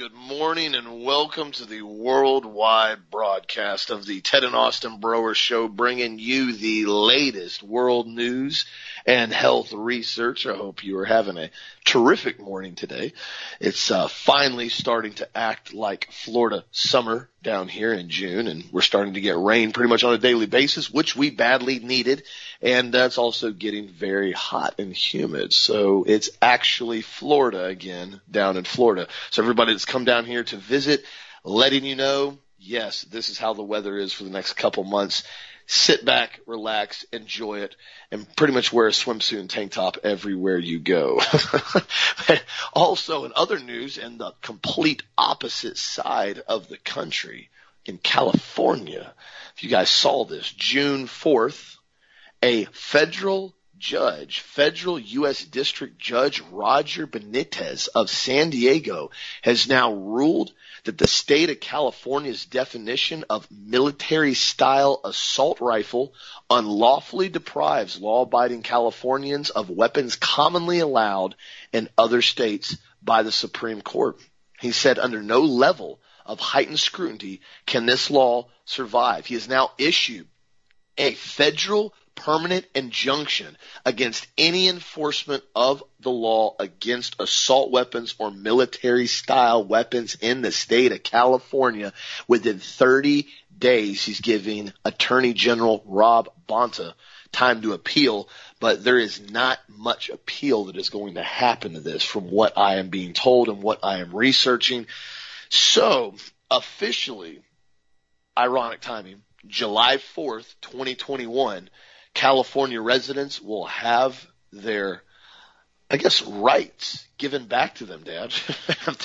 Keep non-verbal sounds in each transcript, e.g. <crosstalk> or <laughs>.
Good morning and welcome to the worldwide broadcast of the Ted and Austin Broer Show, bringing you the latest world news and health research. I hope you are having a terrific morning today. It's uh, finally starting to act like Florida summer down here in June, and we're starting to get rain pretty much on a daily basis, which we badly needed. And that's also getting very hot and humid. So it's actually Florida again down in Florida. So everybody that's come down here to visit, letting you know, yes, this is how the weather is for the next couple months sit back, relax, enjoy it, and pretty much wear a swimsuit and tank top everywhere you go. <laughs> also, in other news, in the complete opposite side of the country, in California, if you guys saw this, June 4th, a federal judge, federal U.S. District Judge Roger Benitez of San Diego has now ruled that the state of California's definition of military style assault rifle unlawfully deprives law abiding Californians of weapons commonly allowed in other states by the Supreme Court. He said under no level of heightened scrutiny can this law survive. He has now issued a federal permanent injunction against any enforcement of the law against assault weapons or military style weapons in the state of California within 30 days. He's giving Attorney General Rob Bonta time to appeal, but there is not much appeal that is going to happen to this from what I am being told and what I am researching. So officially, ironic timing, July 4th, 2021, California residents will have their, I guess, rights given back to them, Dad. <laughs>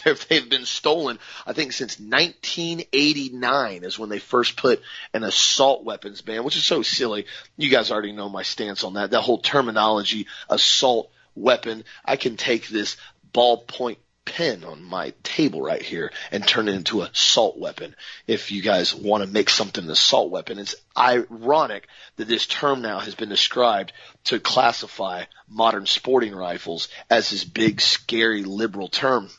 if they've been stolen, I think since 1989 is when they first put an assault weapons ban, which is so silly. You guys already know my stance on that. That whole terminology, assault weapon. I can take this ballpoint pen on my table right here and turn it into a assault weapon. If you guys want to make something an assault weapon, it's ironic that this term now has been described to classify modern sporting rifles as this big, scary liberal term.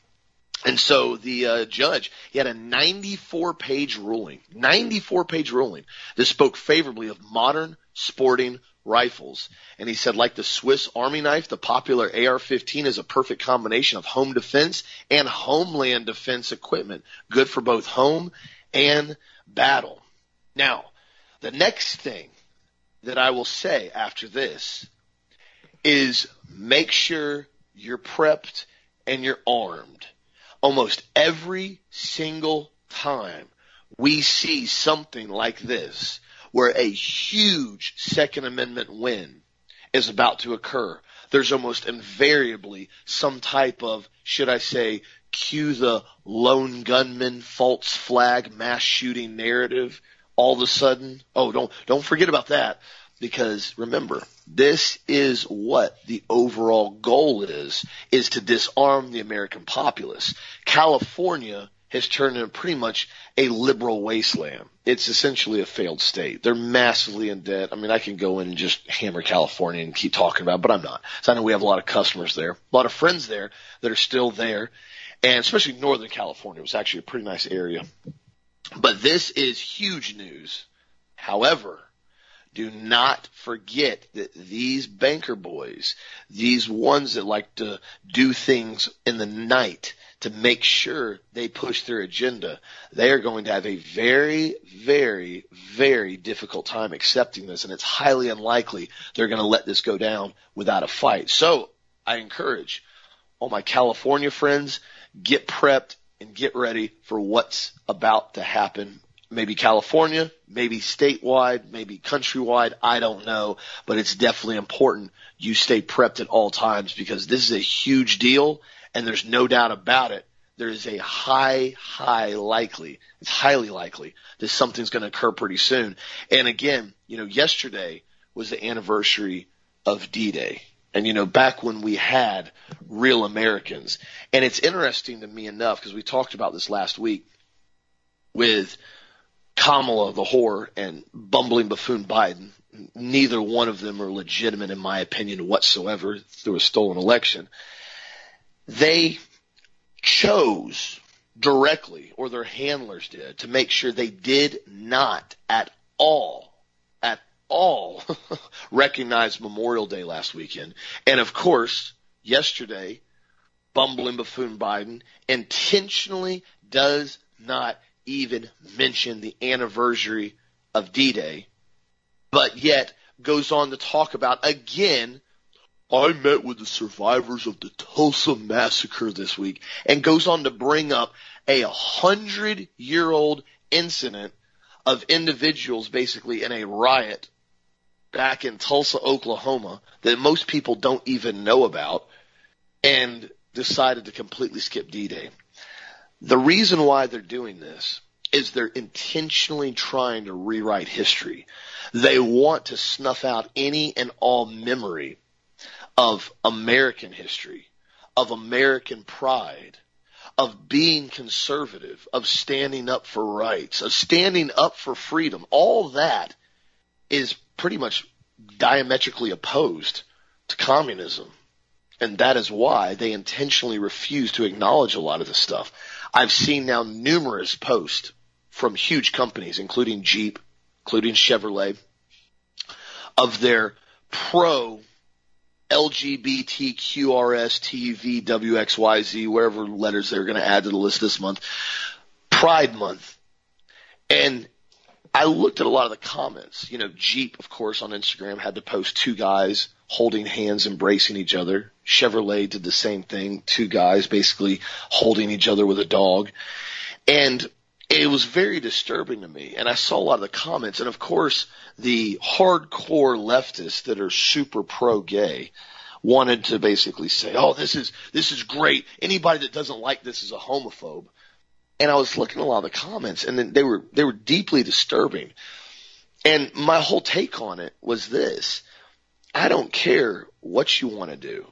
And so the uh, judge, he had a 94 page ruling, 94 page ruling that spoke favorably of modern sporting rifles. And he said, like the Swiss Army knife, the popular AR-15 is a perfect combination of home defense and homeland defense equipment, good for both home and battle. Now, the next thing that I will say after this is make sure you're prepped and you're armed. Almost every single time we see something like this, where a huge Second Amendment win is about to occur, there's almost invariably some type of, should I say, cue the lone gunman false flag mass shooting narrative all of a sudden. Oh, don't, don't forget about that because remember, this is what the overall goal is, is to disarm the American populace. California has turned into pretty much a liberal wasteland. It's essentially a failed state. They're massively in debt. I mean, I can go in and just hammer California and keep talking about it, but I'm not. So I know we have a lot of customers there, a lot of friends there that are still there, and especially Northern California was actually a pretty nice area. But this is huge news. However, do not forget that these banker boys, these ones that like to do things in the night, to make sure they push their agenda, they are going to have a very, very, very difficult time accepting this. And it's highly unlikely they're going to let this go down without a fight. So I encourage all my California friends, get prepped and get ready for what's about to happen. Maybe California, maybe statewide, maybe countrywide. I don't know, but it's definitely important you stay prepped at all times because this is a huge deal and there's no doubt about it, there is a high, high likely, it's highly likely that something's going to occur pretty soon. And again, you know, yesterday was the anniversary of D-Day. And you know, back when we had real Americans. And it's interesting to me enough because we talked about this last week with Kamala the whore and bumbling buffoon Biden. Neither one of them are legitimate in my opinion whatsoever through a stolen election they chose directly, or their handlers did, to make sure they did not at all, at all <laughs> recognize Memorial Day last weekend. And of course, yesterday, bumbling buffoon Biden intentionally does not even mention the anniversary of D-Day, but yet goes on to talk about again I met with the survivors of the Tulsa massacre this week and goes on to bring up a hundred year old incident of individuals basically in a riot back in Tulsa, Oklahoma that most people don't even know about and decided to completely skip D-Day. The reason why they're doing this is they're intentionally trying to rewrite history. They want to snuff out any and all memory of American history, of American pride, of being conservative, of standing up for rights, of standing up for freedom. All that is pretty much diametrically opposed to communism. And that is why they intentionally refuse to acknowledge a lot of this stuff. I've seen now numerous posts from huge companies, including Jeep, including Chevrolet, of their pro LGBTQRS TV WXYZ, wherever letters they're going to add to the list this month, Pride Month. And I looked at a lot of the comments. You know, Jeep, of course, on Instagram had to post two guys holding hands, embracing each other. Chevrolet did the same thing, two guys basically holding each other with a dog. And it was very disturbing to me. And I saw a lot of the comments. And of course, the hardcore leftists that are super pro gay wanted to basically say, oh, this is, this is great. Anybody that doesn't like this is a homophobe. And I was looking at a lot of the comments and then they were, they were deeply disturbing. And my whole take on it was this. I don't care what you want to do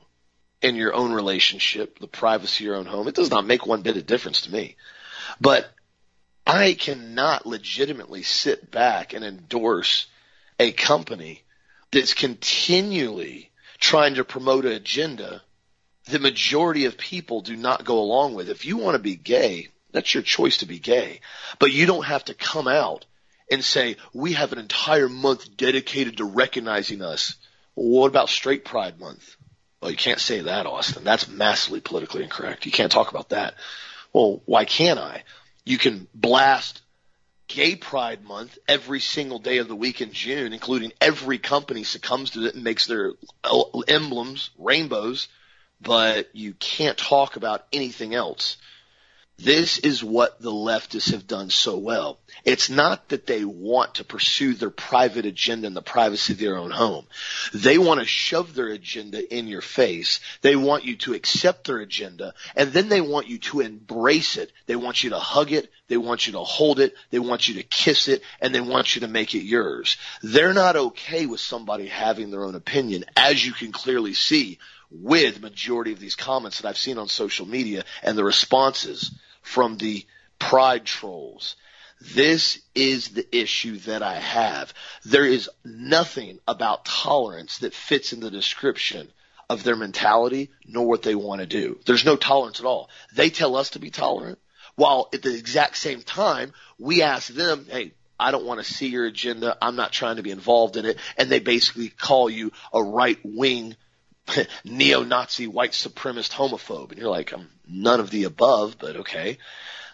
in your own relationship, the privacy of your own home. It does not make one bit of difference to me. But I cannot legitimately sit back and endorse a company that's continually trying to promote an agenda the majority of people do not go along with. If you want to be gay, that's your choice to be gay. But you don't have to come out and say, we have an entire month dedicated to recognizing us. Well, what about straight pride month? Well, you can't say that, Austin. That's massively politically incorrect. You can't talk about that. Well, why can't I? You can blast Gay Pride Month every single day of the week in June, including every company succumbs to it and makes their emblems rainbows, but you can't talk about anything else. This is what the leftists have done so well. It's not that they want to pursue their private agenda in the privacy of their own home. They want to shove their agenda in your face. They want you to accept their agenda and then they want you to embrace it. They want you to hug it. They want you to hold it. They want you to kiss it and they want you to make it yours. They're not okay with somebody having their own opinion as you can clearly see with majority of these comments that I've seen on social media and the responses from the pride trolls. This is the issue that I have. There is nothing about tolerance that fits in the description of their mentality nor what they want to do. There's no tolerance at all. They tell us to be tolerant while at the exact same time we ask them, hey, I don't want to see your agenda. I'm not trying to be involved in it. And they basically call you a right wing <laughs> neo-Nazi white supremacist homophobe. And you're like, I'm none of the above, but okay.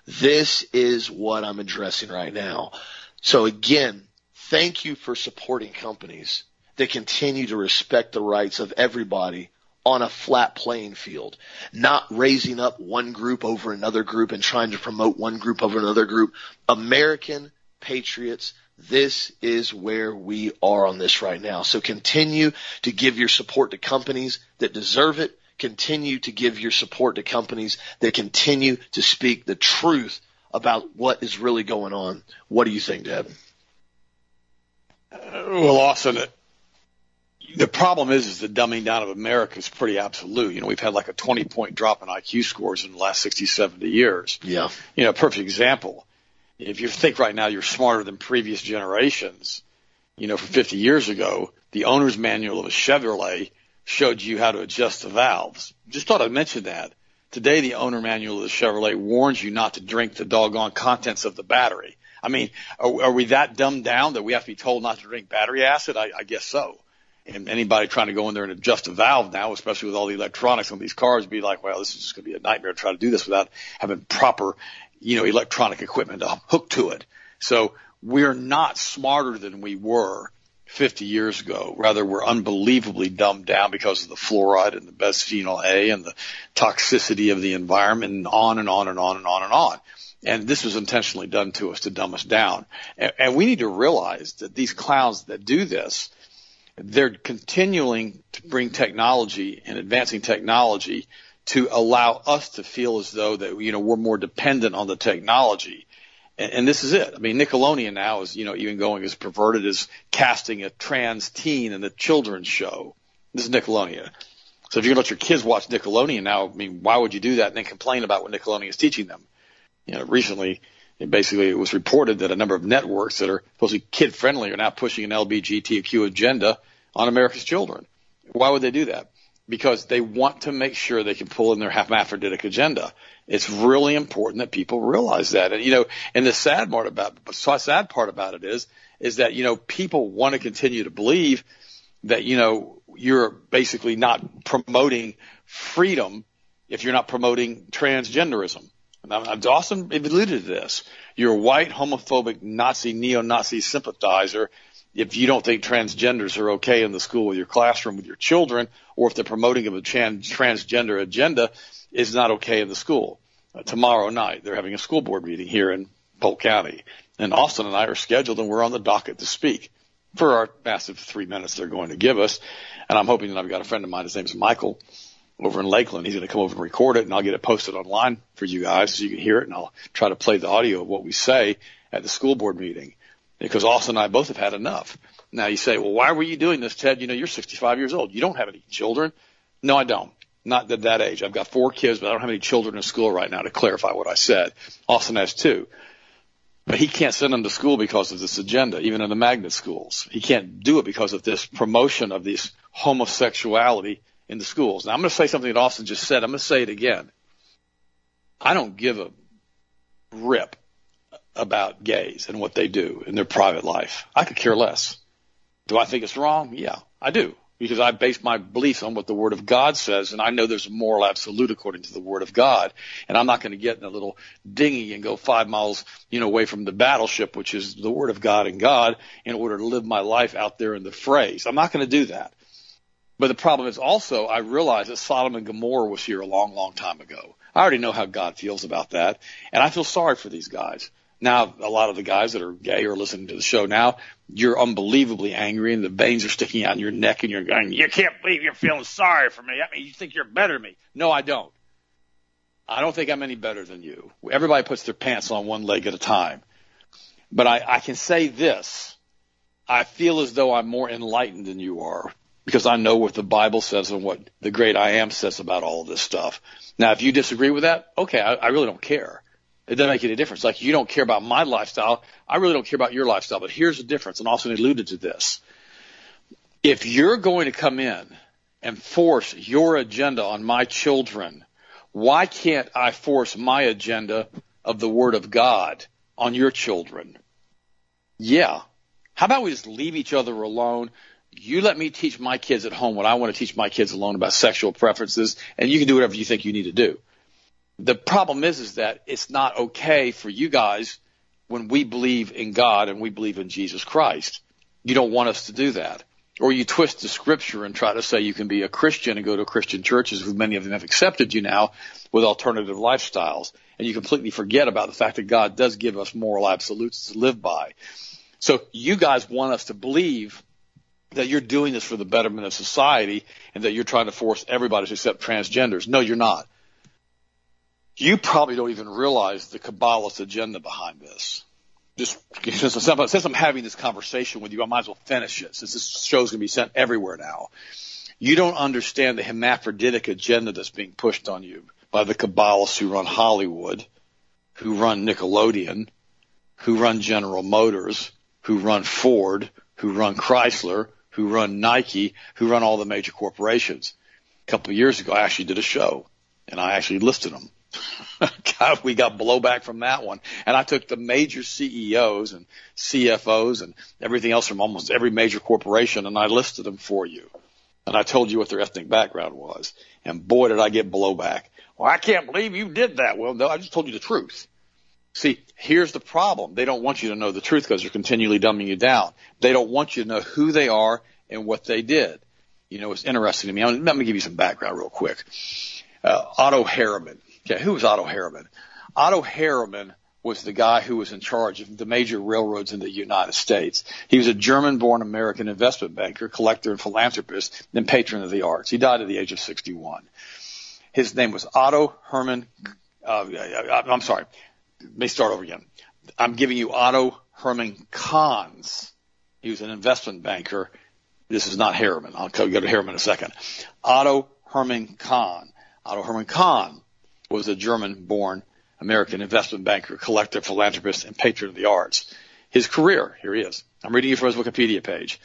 This is what I'm addressing right now. So again, thank you for supporting companies that continue to respect the rights of everybody on a flat playing field, not raising up one group over another group and trying to promote one group over another group. American patriots this is where we are on this right now. So continue to give your support to companies that deserve it. Continue to give your support to companies that continue to speak the truth about what is really going on. What do you think, Deb? Uh, well, Austin, the problem is, is the dumbing down of America is pretty absolute. You know, we've had like a 20 point drop in IQ scores in the last 60, 70 years. Yeah. You know, perfect example if you think right now you're smarter than previous generations, you know, for 50 years ago, the owner's manual of a Chevrolet showed you how to adjust the valves. Just thought I'd mention that. Today, the owner manual of the Chevrolet warns you not to drink the doggone contents of the battery. I mean, are, are we that dumbed down that we have to be told not to drink battery acid? I, I guess so. And anybody trying to go in there and adjust a valve now, especially with all the electronics on these cars, be like, well, this is just going to be a nightmare to try to do this without having proper, you know, electronic equipment to hook to it. So we're not smarter than we were 50 years ago. Rather, we're unbelievably dumbed down because of the fluoride and the bisphenol A and the toxicity of the environment and on and on and on and on and on. And this was intentionally done to us to dumb us down. And, and we need to realize that these clowns that do this, they're continuing to bring technology and advancing technology to allow us to feel as though that, you know, we're more dependent on the technology. And, and this is it. I mean, Nickelodeon now is, you know, even going as perverted as casting a trans teen in a children's show. This is Nickelodeon. So if you're to let your kids watch Nickelodeon now, I mean, why would you do that and then complain about what Nickelodeon is teaching them? You know, recently, basically it was reported that a number of networks that are supposed to be kid friendly are now pushing an LGBTQ agenda on America's children. Why would they do that? Because they want to make sure they can pull in their hermaphroditic agenda. It's really important that people realize that. And you know, and the sad part about sad part about it is is that you know people want to continue to believe that you know you're basically not promoting freedom if you're not promoting transgenderism. Now, Austin alluded to this. You're a white, homophobic, Nazi, neo-Nazi sympathizer if you don't think transgenders are okay in the school with your classroom with your children, or if the promoting of a trans- transgender agenda is not okay in the school. Uh, tomorrow night, they're having a school board meeting here in Polk County, and Austin and I are scheduled, and we're on the docket to speak for our massive three minutes they're going to give us. And I'm hoping that I've got a friend of mine, his name's Michael, over in Lakeland. He's going to come over and record it, and I'll get it posted online for you guys so you can hear it, and I'll try to play the audio of what we say at the school board meeting because Austin and I both have had enough. Now you say, well, why were you doing this, Ted? You know, you're 65 years old. You don't have any children. No, I don't. Not at that age. I've got four kids, but I don't have any children in school right now to clarify what I said. Austin has two. But he can't send them to school because of this agenda, even in the magnet schools. He can't do it because of this promotion of this homosexuality in the schools. Now I'm going to say something that Austin just said. I'm going to say it again. I don't give a rip about gays and what they do in their private life. I could care less. Do I think it's wrong? Yeah, I do. Because I base my beliefs on what the Word of God says, and I know there's a moral absolute according to the Word of God. And I'm not going to get in a little dinghy and go five miles, you know, away from the battleship, which is the Word of God and God, in order to live my life out there in the phrase. I'm not going to do that. But the problem is also, I realize that Sodom and Gomorrah was here a long, long time ago. I already know how God feels about that, and I feel sorry for these guys. Now, a lot of the guys that are gay are listening to the show now, you're unbelievably angry and the veins are sticking out in your neck and you're going, you can't believe you're feeling sorry for me. I mean, you think you're better than me. No, I don't. I don't think I'm any better than you. Everybody puts their pants on one leg at a time. But I, I can say this. I feel as though I'm more enlightened than you are because I know what the Bible says and what the great I am says about all of this stuff. Now, if you disagree with that, okay, I, I really don't care. It doesn't make any difference. Like you don't care about my lifestyle. I really don't care about your lifestyle. But here's the difference, and Austin alluded to this. If you're going to come in and force your agenda on my children, why can't I force my agenda of the Word of God on your children? Yeah. How about we just leave each other alone? You let me teach my kids at home what I want to teach my kids alone about sexual preferences, and you can do whatever you think you need to do. The problem is, is that it's not okay for you guys when we believe in God and we believe in Jesus Christ. You don't want us to do that. Or you twist the scripture and try to say you can be a Christian and go to Christian churches, who many of them have accepted you now with alternative lifestyles. And you completely forget about the fact that God does give us moral absolutes to live by. So you guys want us to believe that you're doing this for the betterment of society and that you're trying to force everybody to accept transgenders. No, you're not you probably don't even realize the Kabbalist agenda behind this. Just since I'm having this conversation with you, I might as well finish it since this show's going to be sent everywhere now. You don't understand the hermaphroditic agenda that's being pushed on you by the Kabbalists who run Hollywood, who run Nickelodeon, who run General Motors, who run Ford, who run Chrysler, who run Nike, who run all the major corporations. A couple of years ago, I actually did a show and I actually listed them. <laughs> God, we got blowback from that one. And I took the major CEOs and CFOs and everything else from almost every major corporation and I listed them for you. And I told you what their ethnic background was. And boy, did I get blowback. Well, I can't believe you did that. Well, no, I just told you the truth. See, here's the problem. They don't want you to know the truth because they're continually dumbing you down. They don't want you to know who they are and what they did. You know, it's interesting to me. I'm, let me give you some background real quick. Uh, Otto Harriman. Okay, who was Otto Harriman? Otto Harriman was the guy who was in charge of the major railroads in the United States. He was a German-born American investment banker, collector, and philanthropist, and patron of the arts. He died at the age of 61. His name was Otto Herman. Uh, I'm sorry. Let me start over again. I'm giving you Otto Herman Kahns. He was an investment banker. This is not Harriman. I'll go to Harriman in a second. Otto Herman Kahn. Otto Herman Kahn was a German-born American investment banker, collector, philanthropist, and patron of the arts. His career, here he is. I'm reading you from his Wikipedia page.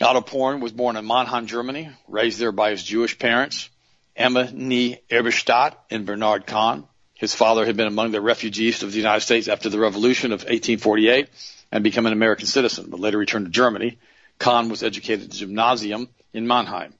Otto Porn was born in Mannheim, Germany, raised there by his Jewish parents, Emma née Eberstadt and Bernard Kahn. His father had been among the refugees of the United States after the Revolution of 1848 and become an American citizen, but later returned to Germany. Kahn was educated at the gymnasium in Mannheim.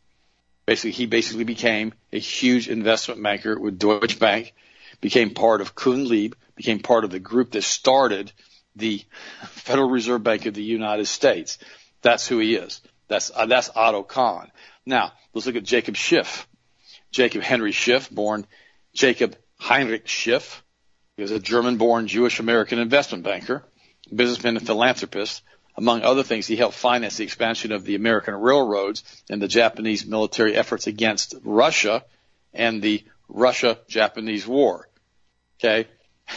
Basically, he basically became a huge investment banker with Deutsche Bank, became part of Kuhn Lieb, became part of the group that started the <laughs> Federal Reserve Bank of the United States. That's who he is. That's uh, that's Otto Kahn. Now let's look at Jacob Schiff. Jacob Henry Schiff, born Jacob Heinrich Schiff. He was a German-born Jewish American investment banker, businessman and philanthropist. Among other things, he helped finance the expansion of the American railroads and the Japanese military efforts against Russia and the Russia-Japanese War. Okay?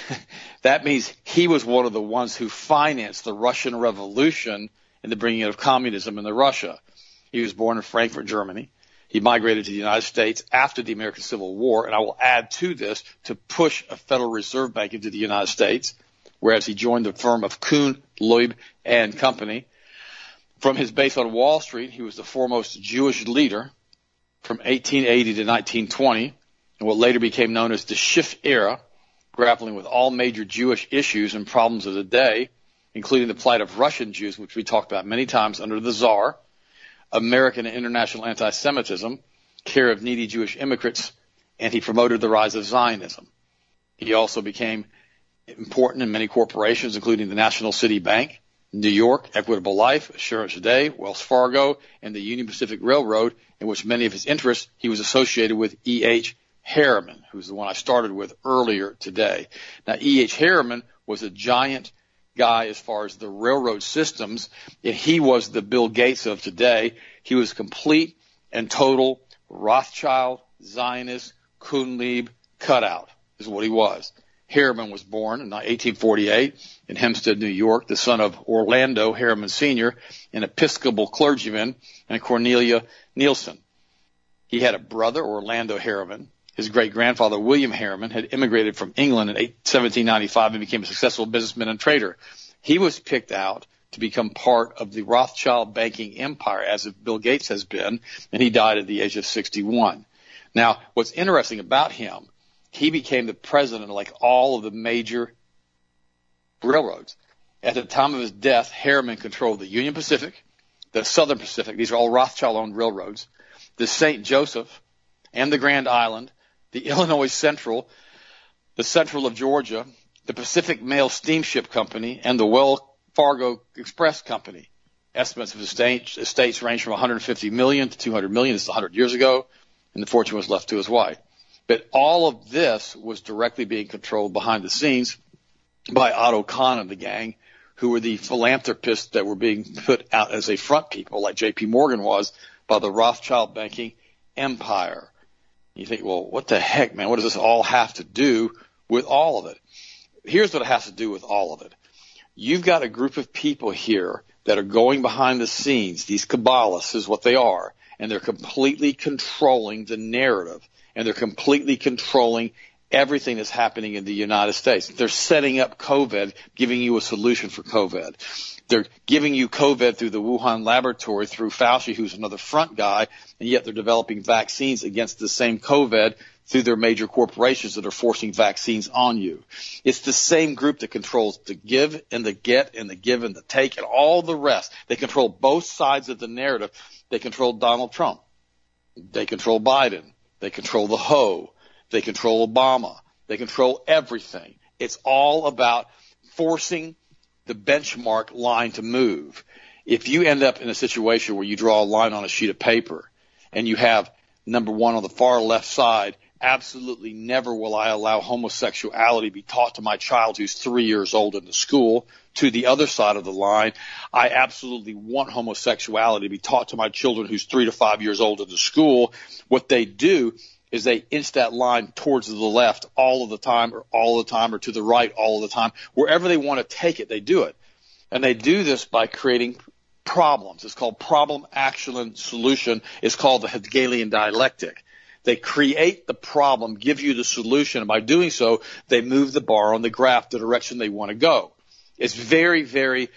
<laughs> that means he was one of the ones who financed the Russian Revolution and the bringing of communism into Russia. He was born in Frankfurt, Germany. He migrated to the United States after the American Civil War, and I will add to this to push a Federal Reserve Bank into the United States whereas he joined the firm of Kuhn, Loeb and Company. From his base on Wall Street, he was the foremost Jewish leader from 1880 to 1920, and what later became known as the Schiff era, grappling with all major Jewish issues and problems of the day, including the plight of Russian Jews, which we talked about many times under the Czar, American and international anti-Semitism, care of needy Jewish immigrants, and he promoted the rise of Zionism. He also became important in many corporations, including the National City Bank, New York, Equitable Life, Assurance Today, Wells Fargo, and the Union Pacific Railroad, in which many of his interests he was associated with E.H. Harriman, who's the one I started with earlier today. Now, E.H. Harriman was a giant guy as far as the railroad systems, and he was the Bill Gates of today. He was complete and total Rothschild, Zionist, Kuhn Lieb cutout is what he was. Harriman was born in 1848 in Hempstead, New York, the son of Orlando Harriman Sr., an Episcopal clergyman, and Cornelia Neilson. He had a brother, Orlando Harriman. His great grandfather, William Harriman, had immigrated from England in 1795 and became a successful businessman and trader. He was picked out to become part of the Rothschild banking empire, as Bill Gates has been, and he died at the age of 61. Now, what's interesting about him he became the president of like all of the major railroads. At the time of his death, Harriman controlled the Union Pacific, the Southern Pacific, these are all Rothschild owned railroads, the St. Joseph and the Grand Island, the Illinois Central, the Central of Georgia, the Pacific Mail Steamship Company, and the Wells Fargo Express Company. Estimates of the estates range from 150 million to 200 million. This is 100 years ago, and the fortune was left to his wife. But all of this was directly being controlled behind the scenes by Otto Kahn and the gang, who were the philanthropists that were being put out as a front people, like J.P. Morgan was, by the Rothschild banking empire. You think, well, what the heck, man? What does this all have to do with all of it? Here's what it has to do with all of it. You've got a group of people here that are going behind the scenes. These Kabbalists is what they are, and they're completely controlling the narrative and they're completely controlling everything that's happening in the United States. They're setting up COVID, giving you a solution for COVID. They're giving you COVID through the Wuhan laboratory, through Fauci, who's another front guy, and yet they're developing vaccines against the same COVID through their major corporations that are forcing vaccines on you. It's the same group that controls the give and the get and the give and the take and all the rest. They control both sides of the narrative. They control Donald Trump. They control Biden. They control the Ho. They control Obama. They control everything. It's all about forcing the benchmark line to move. If you end up in a situation where you draw a line on a sheet of paper and you have number one on the far left side absolutely never will I allow homosexuality be taught to my child who's three years old in the school. To the other side of the line, I absolutely want homosexuality to be taught to my children who's three to five years old in the school. What they do is they inch that line towards the left all of the time or all the time or to the right all of the time. Wherever they want to take it, they do it. And they do this by creating problems. It's called problem action solution. It's called the Hegelian dialectic. They create the problem, give you the solution, and by doing so, they move the bar on the graph the direction they want to go. It's very, very,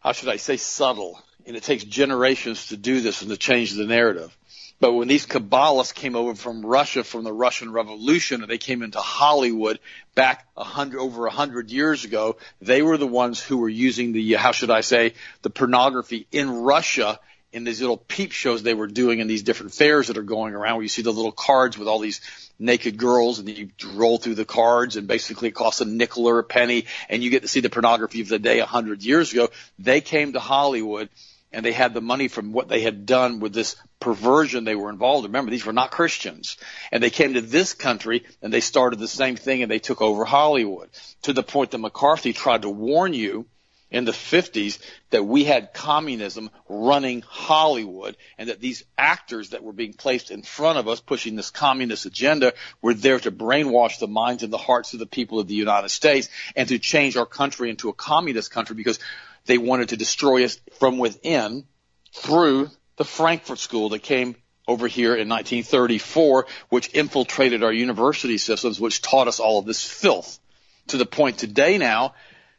how should I say, subtle, and it takes generations to do this and to change the narrative. But when these Kabbalists came over from Russia, from the Russian Revolution, and they came into Hollywood back hundred, over a hundred years ago, they were the ones who were using the, how should I say, the pornography in Russia in these little peep shows they were doing in these different fairs that are going around where you see the little cards with all these naked girls and you roll through the cards and basically it costs a nickel or a penny and you get to see the pornography of the day a hundred years ago. They came to Hollywood and they had the money from what they had done with this perversion they were involved in. Remember, these were not Christians. And they came to this country and they started the same thing and they took over Hollywood to the point that McCarthy tried to warn you in the 50s that we had communism running Hollywood and that these actors that were being placed in front of us pushing this communist agenda were there to brainwash the minds and the hearts of the people of the United States and to change our country into a communist country because they wanted to destroy us from within through the Frankfurt School that came over here in 1934, which infiltrated our university systems, which taught us all of this filth to the point today now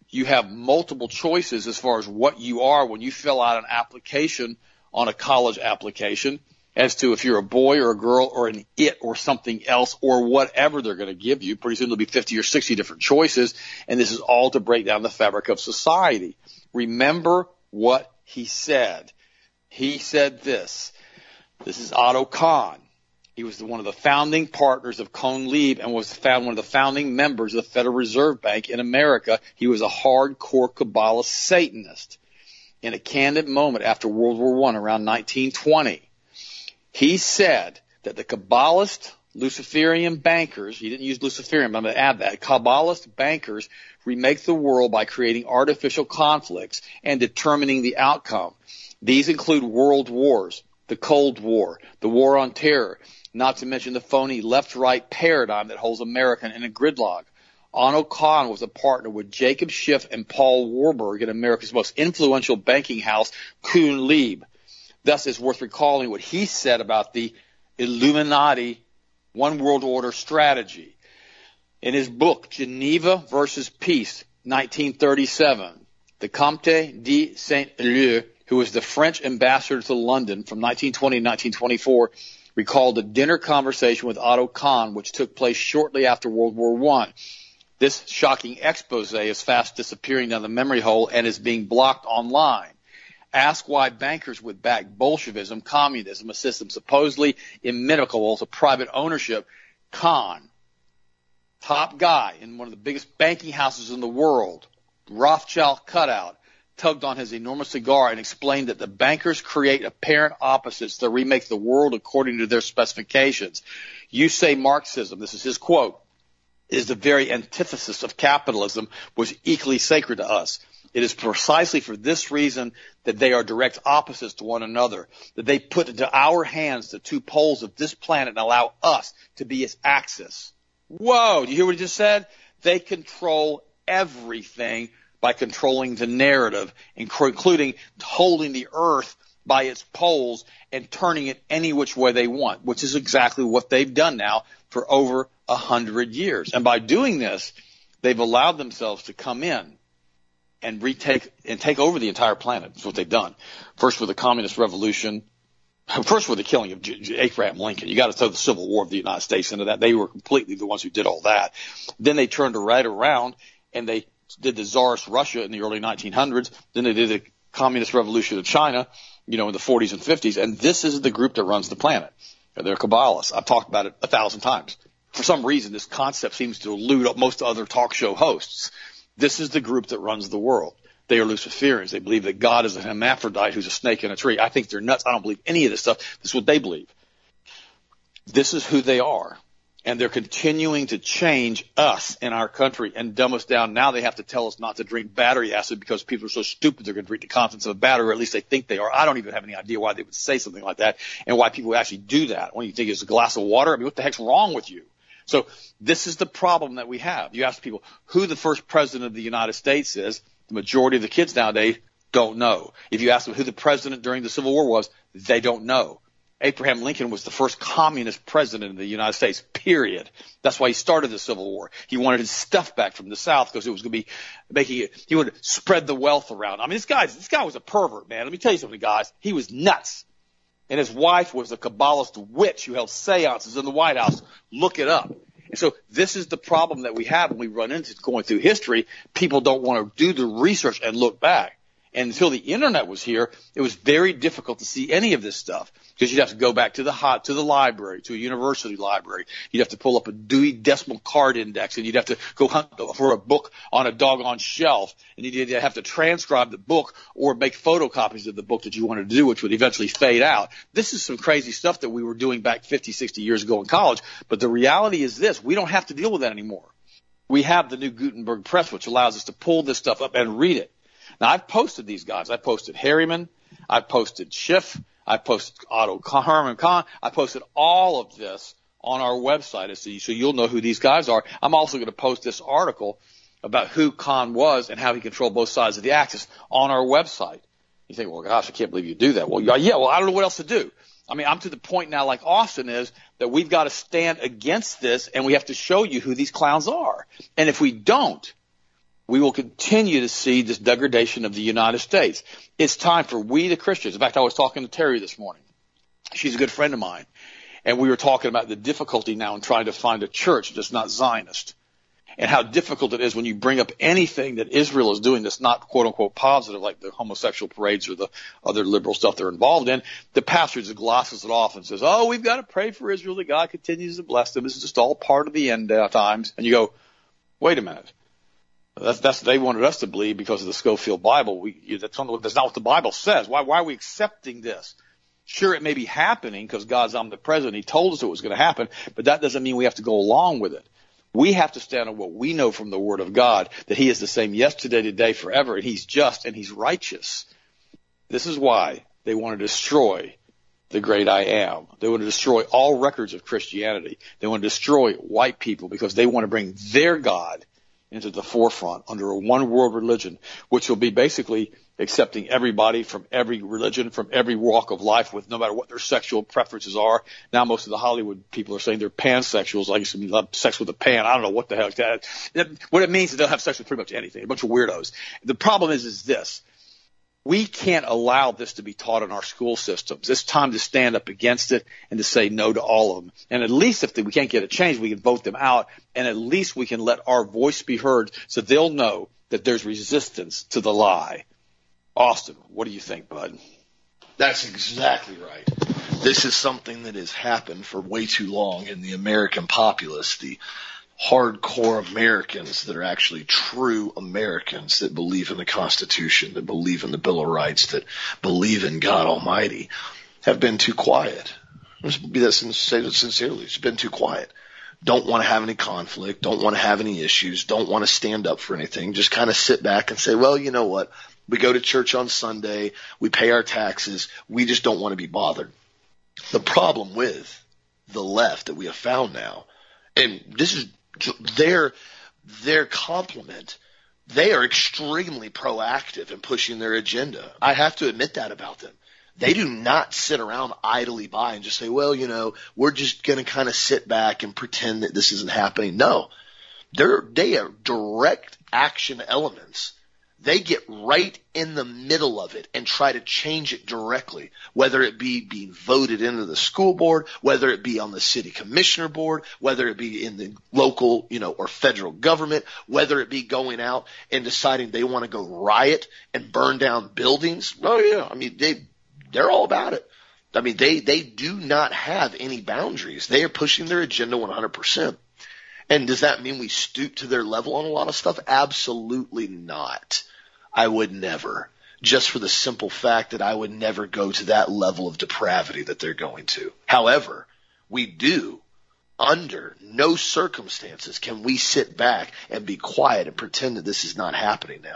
you have multiple choices as far as what you are when you fill out an application on a college application as to if you're a boy or a girl or an it or something else or whatever they're going to give you. Pretty soon there'll be 50 or 60 different choices. And this is all to break down the fabric of society. Remember what he said. He said this. This is Otto Kahn. He was one of the founding partners of Kuhn Lieb and was found one of the founding members of the Federal Reserve Bank in America. He was a hardcore Kabbalist Satanist. In a candid moment after World War I around 1920, he said that the Kabbalist Luciferian bankers, he didn't use Luciferian, but I'm going to add that, Kabbalist bankers remake the world by creating artificial conflicts and determining the outcome. These include world wars, the Cold War, the War on Terror, not to mention the phony left-right paradigm that holds America in a gridlock. Otto Kahn was a partner with Jacob Schiff and Paul Warburg in America's most influential banking house, Kuhn Lieb. Thus, it's worth recalling what he said about the Illuminati One World Order strategy. In his book, Geneva versus Peace, 1937, the Comte de Saint-Leu, who was the French ambassador to London from 1920 to 1924, recalled a dinner conversation with Otto Kahn, which took place shortly after World War I. This shocking expose is fast disappearing down the memory hole and is being blocked online. Ask why bankers would back Bolshevism, communism, a system supposedly inimitable to private ownership. Kahn, top guy in one of the biggest banking houses in the world, Rothschild cutout, tugged on his enormous cigar and explained that the bankers create apparent opposites that remake the world according to their specifications. You say Marxism, this is his quote, is the very antithesis of capitalism, was equally sacred to us. It is precisely for this reason that they are direct opposites to one another, that they put into our hands the two poles of this planet and allow us to be its axis. Whoa, do you hear what he just said? They control everything by controlling the narrative, including holding the earth by its poles and turning it any which way they want, which is exactly what they've done now for over a hundred years. And by doing this, they've allowed themselves to come in and retake and take over the entire planet. That's what they've done. First with the communist revolution, <laughs> First, with the killing of Abraham Lincoln, you got to throw the Civil War of the United States into that. They were completely the ones who did all that. Then they turned right around and they did the Tsarist Russia in the early 1900s. Then they did the Communist Revolution of China, you know, in the 40s and 50s. And this is the group that runs the planet. They're Kabbalists. I've talked about it a thousand times. For some reason, this concept seems to elude most other talk show hosts. This is the group that runs the world. They are Luciferians. They believe that God is a hermaphrodite who's a snake in a tree. I think they're nuts. I don't believe any of this stuff. This is what they believe. This is who they are and they're continuing to change us in our country and dumb us down. Now they have to tell us not to drink battery acid because people are so stupid they're going to drink the contents of a battery, or at least they think they are. I don't even have any idea why they would say something like that and why people actually do that. When you think it's a glass of water, I mean, what the heck's wrong with you? So this is the problem that we have. You ask people who the first president of the United States is. The majority of the kids nowadays don't know. If you ask them who the president during the Civil War was, they don't know. Abraham Lincoln was the first communist president of the United States, period. That's why he started the Civil War. He wanted his stuff back from the South because it was going to be making it, he would spread the wealth around. I mean, this guy, this guy was a pervert, man. Let me tell you something, guys. He was nuts. And his wife was a Kabbalist witch who held seances in the White House. Look it up. And so this is the problem that we have when we run into going through history. People don't want to do the research and look back. And until the internet was here, it was very difficult to see any of this stuff because you'd have to go back to the hot, to the library, to a university library. You'd have to pull up a Dewey Decimal Card Index and you'd have to go hunt for a book on a doggone shelf and you'd have to transcribe the book or make photocopies of the book that you wanted to do, which would eventually fade out. This is some crazy stuff that we were doing back 50, 60 years ago in college. But the reality is this, we don't have to deal with that anymore. We have the new Gutenberg press, which allows us to pull this stuff up and read it. Now I've posted these guys. I posted Harriman. I posted Schiff. I posted Otto Herman Kahn. I posted all of this on our website so you'll know who these guys are. I'm also going to post this article about who Kahn was and how he controlled both sides of the axis on our website. You think, well, gosh, I can't believe you do that. Well, yeah, well, I don't know what else to do. I mean, I'm to the point now, like Austin is, that we've got to stand against this and we have to show you who these clowns are. And if we don't, we will continue to see this degradation of the United States. It's time for we, the Christians. In fact, I was talking to Terry this morning. She's a good friend of mine. And we were talking about the difficulty now in trying to find a church that's not Zionist. And how difficult it is when you bring up anything that Israel is doing that's not quote unquote positive, like the homosexual parades or the other liberal stuff they're involved in. The pastor just glosses it off and says, Oh, we've got to pray for Israel that God continues to bless them. This is just all part of the end uh, times. And you go, wait a minute. That's, that's they wanted us to believe because of the Scofield Bible. We, that's, that's not what the Bible says. Why, why are we accepting this? Sure, it may be happening because God's omnipresent. He told us it was going to happen, but that doesn't mean we have to go along with it. We have to stand on what we know from the Word of God, that He is the same yesterday, today, forever, and He's just and He's righteous. This is why they want to destroy the great I am. They want to destroy all records of Christianity. They want to destroy white people because they want to bring their God into the forefront under a one world religion, which will be basically accepting everybody from every religion, from every walk of life with no matter what their sexual preferences are. Now most of the Hollywood people are saying they're pansexuals, like you love sex with a pan. I don't know what the heck that, what it means they'll have sex with pretty much anything, a bunch of weirdos. The problem is, is this we can't allow this to be taught in our school systems. It's time to stand up against it and to say no to all of them. And at least if we can't get a change, we can vote them out and at least we can let our voice be heard so they'll know that there's resistance to the lie. Austin, what do you think, bud? That's exactly right. This is something that has happened for way too long in the American populace. The hardcore Americans that are actually true Americans that believe in the Constitution, that believe in the Bill of Rights, that believe in God Almighty, have been too quiet. Let's be that sincerely. It's been too quiet. Don't want to have any conflict. Don't want to have any issues. Don't want to stand up for anything. Just kind of sit back and say, well, you know what? We go to church on Sunday. We pay our taxes. We just don't want to be bothered. The problem with the left that we have found now, and this is their their complement they are extremely proactive in pushing their agenda. I have to admit that about them. They do not sit around idly by and just say, well, you know, we're just going to kind of sit back and pretend that this isn't happening. No, they're, they are direct action elements they get right in the middle of it and try to change it directly, whether it be being voted into the school board, whether it be on the city commissioner board, whether it be in the local, you know, or federal government, whether it be going out and deciding they want to go riot and burn down buildings. Oh yeah. I mean, they, they're all about it. I mean, they, they do not have any boundaries. They are pushing their agenda 100%. And does that mean we stoop to their level on a lot of stuff? Absolutely not. I would never. Just for the simple fact that I would never go to that level of depravity that they're going to. However, we do, under no circumstances can we sit back and be quiet and pretend that this is not happening now.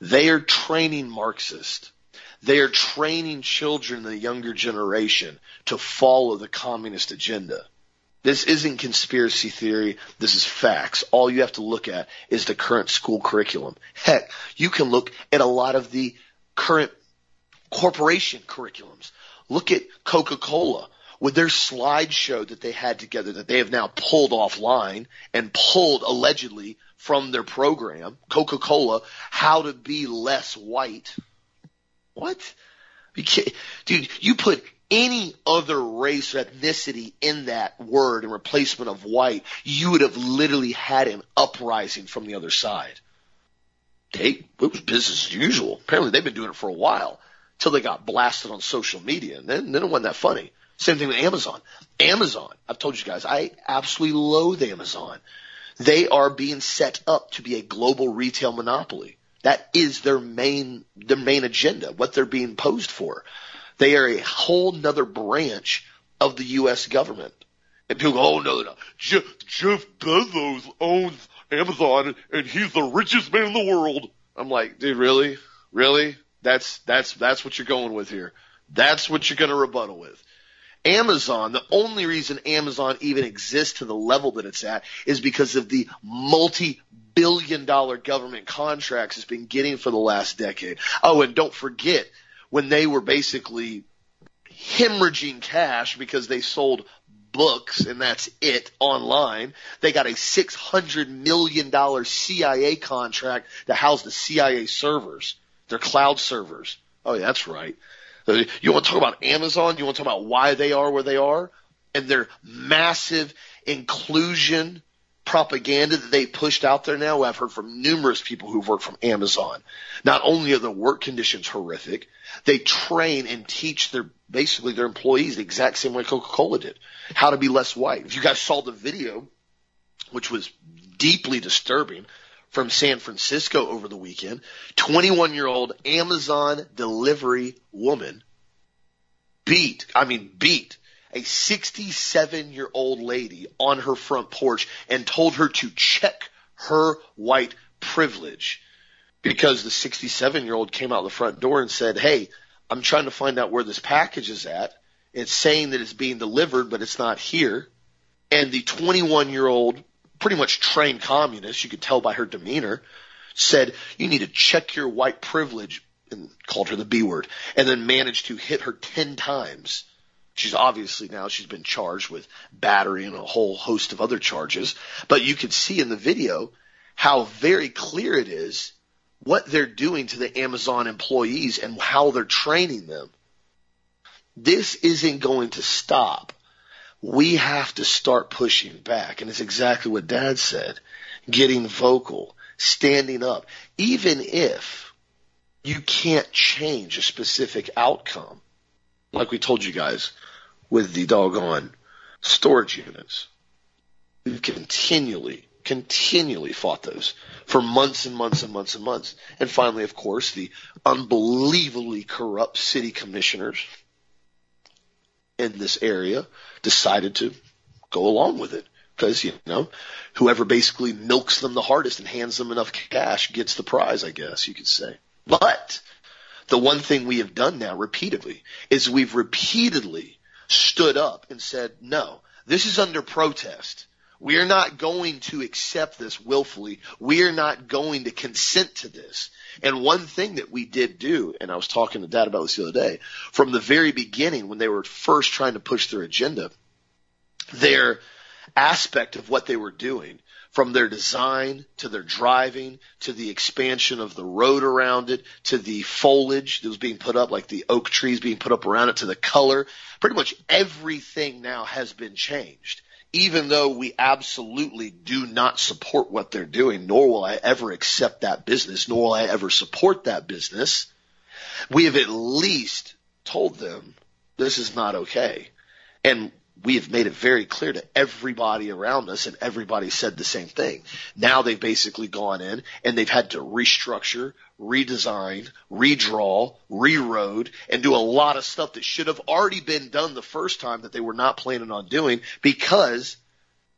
They are training Marxists. They are training children the younger generation to follow the communist agenda. This isn't conspiracy theory. This is facts. All you have to look at is the current school curriculum. Heck, you can look at a lot of the current corporation curriculums. Look at Coca-Cola with their slideshow that they had together that they have now pulled offline and pulled allegedly from their program, Coca-Cola, how to be less white. What? Dude, you put any other race or ethnicity in that word in replacement of white, you would have literally had an uprising from the other side. They, it was business as usual. Apparently they've been doing it for a while till they got blasted on social media and then, then it wasn't that funny. Same thing with Amazon. Amazon, I've told you guys, I absolutely loathe Amazon. They are being set up to be a global retail monopoly. That is their main, their main agenda, what they're being posed for. They are a whole nother branch of the U.S. government. And people go, oh no, no, Jeff, Jeff Bezos owns Amazon and he's the richest man in the world. I'm like, dude, really? Really? That's, that's, that's what you're going with here. That's what you're going to rebuttal with. Amazon, the only reason Amazon even exists to the level that it's at is because of the multi billion dollar government contracts it's been getting for the last decade. Oh, and don't forget when they were basically hemorrhaging cash because they sold books and that's it online. They got a $600 million CIA contract to house the CIA servers, their cloud servers. Oh, yeah, that's right. You want to talk about Amazon? You want to talk about why they are where they are? And their massive inclusion propaganda that they pushed out there now. I've heard from numerous people who've worked from Amazon. Not only are the work conditions horrific, they train and teach their basically their employees the exact same way Coca-Cola did. How to be less white. If you guys saw the video, which was deeply disturbing from San Francisco over the weekend, 21 year old Amazon delivery woman beat, I mean beat a 67 year old lady on her front porch and told her to check her white privilege because the 67 year old came out the front door and said, Hey, I'm trying to find out where this package is at. It's saying that it's being delivered, but it's not here. And the 21 year old, pretty much trained communist, you could tell by her demeanor, said, you need to check your white privilege and called her the B word and then managed to hit her 10 times She's obviously now she's been charged with battery and a whole host of other charges. But you could see in the video how very clear it is what they're doing to the Amazon employees and how they're training them. This isn't going to stop. We have to start pushing back. And it's exactly what dad said. Getting vocal, standing up, even if you can't change a specific outcome like we told you guys, with the doggone storage units. We've continually, continually fought those for months and months and months and months. And finally, of course, the unbelievably corrupt city commissioners in this area decided to go along with it. Because, you know, whoever basically milks them the hardest and hands them enough cash gets the prize, I guess you could say. But the one thing we have done now repeatedly is we've repeatedly stood up and said, no, this is under protest. We are not going to accept this willfully. We are not going to consent to this. And one thing that we did do, and I was talking to dad about this the other day, from the very beginning when they were first trying to push their agenda, their aspect of what they were doing from their design to their driving to the expansion of the road around it to the foliage that was being put up, like the oak trees being put up around it to the color. Pretty much everything now has been changed. Even though we absolutely do not support what they're doing, nor will I ever accept that business, nor will I ever support that business, we have at least told them this is not okay. And we have made it very clear to everybody around us and everybody said the same thing. Now they've basically gone in and they've had to restructure, redesign, redraw, reroad, and do a lot of stuff that should have already been done the first time that they were not planning on doing because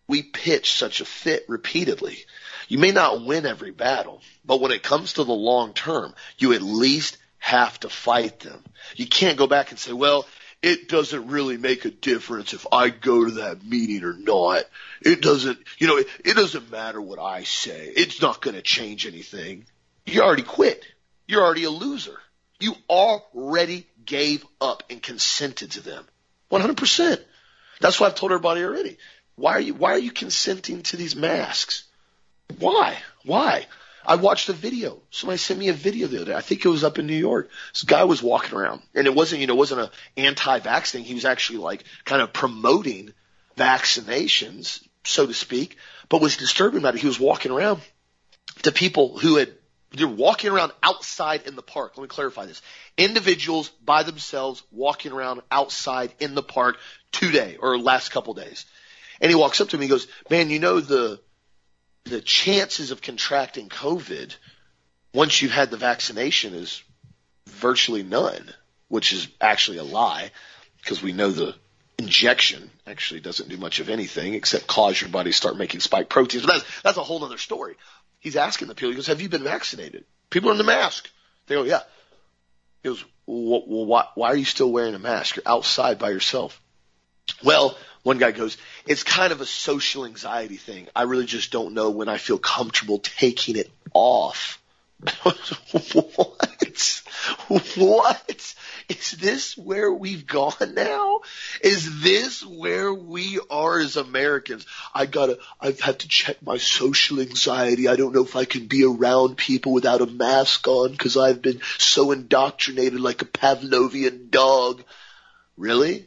we pitch such a fit repeatedly. You may not win every battle, but when it comes to the long term, you at least have to fight them. You can't go back and say, well, it doesn't really make a difference if I go to that meeting or not. It doesn't, you know, it, it doesn't matter what I say. It's not going to change anything. You already quit. You're already a loser. You already gave up and consented to them. 100%. That's what I've told everybody already. Why are you, why are you consenting to these masks? Why? Why? I watched a video. Somebody sent me a video the other day. I think it was up in New York. This guy was walking around and it wasn't, you know, it wasn't an anti-vax thing. He was actually like kind of promoting vaccinations, so to speak, but was disturbing about it. He was walking around to people who had, they're walking around outside in the park. Let me clarify this. Individuals by themselves walking around outside in the park today or last couple days. And he walks up to me and he goes, man, you know the, the chances of contracting COVID once you've had the vaccination is virtually none, which is actually a lie because we know the injection actually doesn't do much of anything except cause your body to start making spike proteins. But that's, that's a whole other story. He's asking the people, he goes, have you been vaccinated? People are in the mask. They go, yeah. He goes, well, why, why are you still wearing a mask? You're outside by yourself. Well, one guy goes, it's kind of a social anxiety thing. I really just don't know when I feel comfortable taking it off. <laughs> what? What? Is this where we've gone now? Is this where we are as Americans? I gotta, I've had to check my social anxiety. I don't know if I can be around people without a mask on because I've been so indoctrinated like a Pavlovian dog. Really?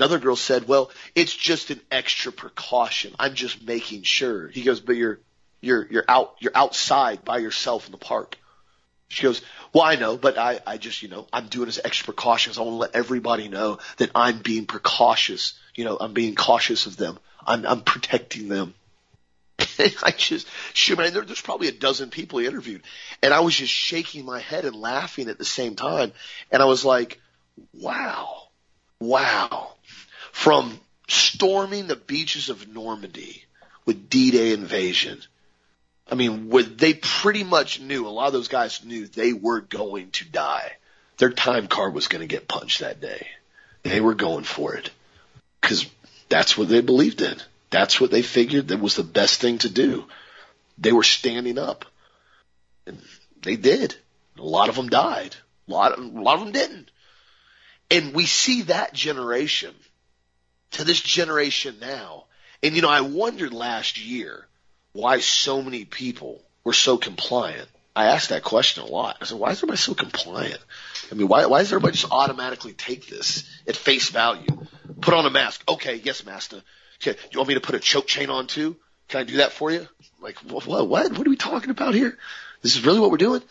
Another girl said, well, it's just an extra precaution. I'm just making sure. He goes, but you're, you're, you're out, you're outside by yourself in the park. She goes, well, I know, but I, I just, you know, I'm doing this extra precautions. I want to let everybody know that I'm being precautious. You know, I'm being cautious of them. I'm, I'm protecting them. <laughs> I just, sure, man, there, there's probably a dozen people he interviewed. And I was just shaking my head and laughing at the same time. And I was like, wow, wow from storming the beaches of Normandy with D-Day invasion. I mean, they pretty much knew, a lot of those guys knew they were going to die. Their time card was going to get punched that day. They were going for it because that's what they believed in. That's what they figured that was the best thing to do. They were standing up and they did. A lot of them died. A lot of, a lot of them didn't. And we see that generation to this generation now. And you know, I wondered last year why so many people were so compliant. I asked that question a lot. I said, why is everybody so compliant? I mean, why, why does everybody just automatically take this at face value? Put on a mask. Okay, yes, master. Okay, you want me to put a choke chain on too? Can I do that for you? Like, what, what, what are we talking about here? This is really what we're doing?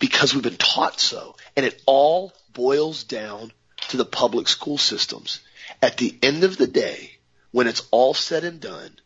Because we've been taught so. And it all boils down to the public school systems. At the end of the day, when it's all said and done,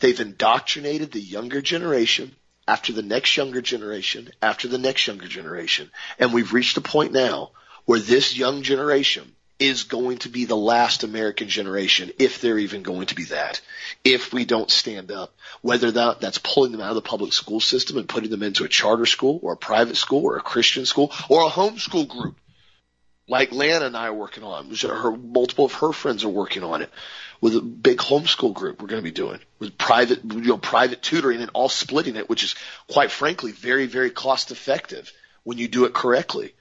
they've indoctrinated the younger generation after the next younger generation after the next younger generation. And we've reached a point now where this young generation is going to be the last American generation, if they're even going to be that, if we don't stand up. Whether that, that's pulling them out of the public school system and putting them into a charter school or a private school or a Christian school or a homeschool group like Lana and I are working on. Her multiple of her friends are working on it with a big homeschool group we're going to be doing with private, you know, private tutoring and all splitting it, which is quite frankly very, very cost effective when you do it correctly.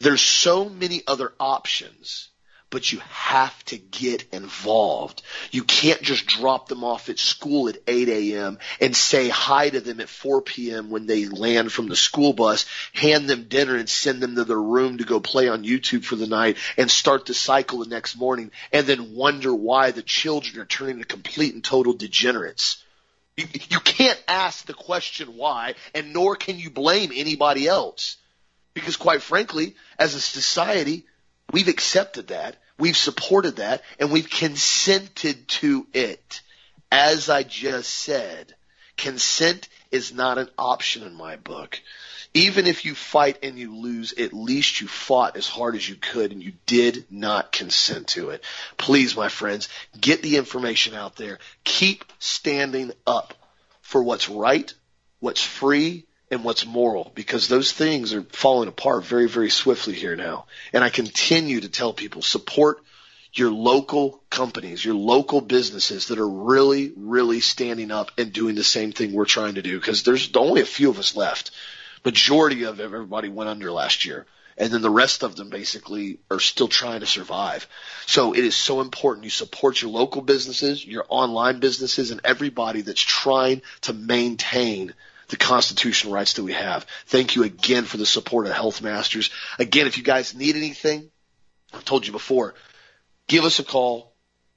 There's so many other options, but you have to get involved. You can't just drop them off at school at 8 a.m. and say hi to them at 4 p.m. when they land from the school bus, hand them dinner and send them to their room to go play on YouTube for the night and start the cycle the next morning and then wonder why the children are turning into complete and total degenerates. You, you can't ask the question why and nor can you blame anybody else. Because quite frankly, as a society, We've accepted that. We've supported that and we've consented to it. As I just said, consent is not an option in my book. Even if you fight and you lose, at least you fought as hard as you could and you did not consent to it. Please, my friends, get the information out there. Keep standing up for what's right, what's free, and what's moral because those things are falling apart very, very swiftly here now. And I continue to tell people support your local companies, your local businesses that are really, really standing up and doing the same thing we're trying to do because there's only a few of us left. Majority of everybody went under last year. And then the rest of them basically are still trying to survive. So it is so important you support your local businesses, your online businesses, and everybody that's trying to maintain the constitutional rights that we have. Thank you again for the support of Health Masters. Again, if you guys need anything, I've told you before, give us a call,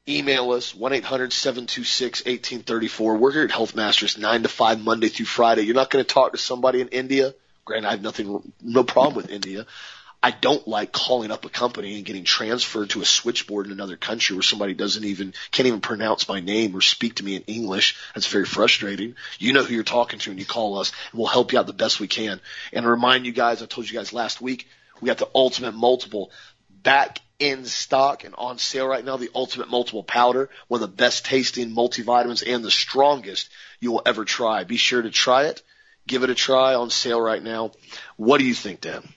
email us, 1-800-726-1834. We're here at Health Masters 9 to 5 Monday through Friday. You're not going to talk to somebody in India. Granted, I have nothing, no problem with India. I don't like calling up a company and getting transferred to a switchboard in another country where somebody doesn't even, can't even pronounce my name or speak to me in English. That's very frustrating. You know who you're talking to and you call us and we'll help you out the best we can. And remind you guys, I told you guys last week, we got the ultimate multiple back in stock and on sale right now. The ultimate multiple powder, one of the best tasting multivitamins and the strongest you will ever try. Be sure to try it. Give it a try on sale right now. What do you think, Dan?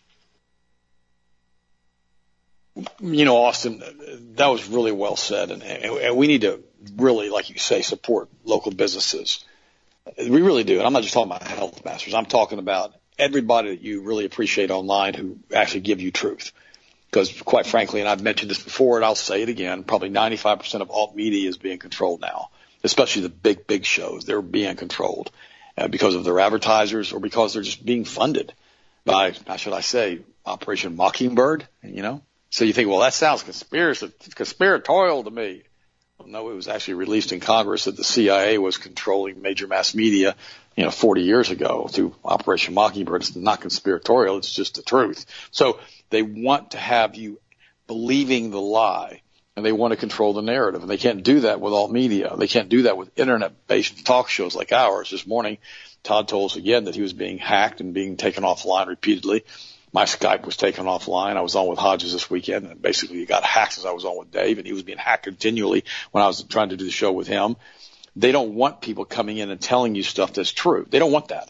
You know, Austin, that was really well said, and, and we need to really, like you say, support local businesses. We really do, and I'm not just talking about health masters. I'm talking about everybody that you really appreciate online who actually give you truth. Because quite frankly, and I've mentioned this before, and I'll say it again, probably 95% of alt media is being controlled now, especially the big, big shows. They're being controlled uh, because of their advertisers or because they're just being funded by, how should I say, Operation Mockingbird, you know, so you think, well, that sounds conspiracy, conspiratorial to me. Well, no, it was actually released in Congress that the CIA was controlling major mass media, you know, 40 years ago through Operation Mockingbird. It's not conspiratorial. It's just the truth. So they want to have you believing the lie and they want to control the narrative. And they can't do that with all media. They can't do that with internet based talk shows like ours. This morning, Todd told us again that he was being hacked and being taken offline repeatedly my Skype was taken offline. I was on with Hodges this weekend and basically he got hacked as I was on with Dave and he was being hacked continually when I was trying to do the show with him. They don't want people coming in and telling you stuff that's true. They don't want that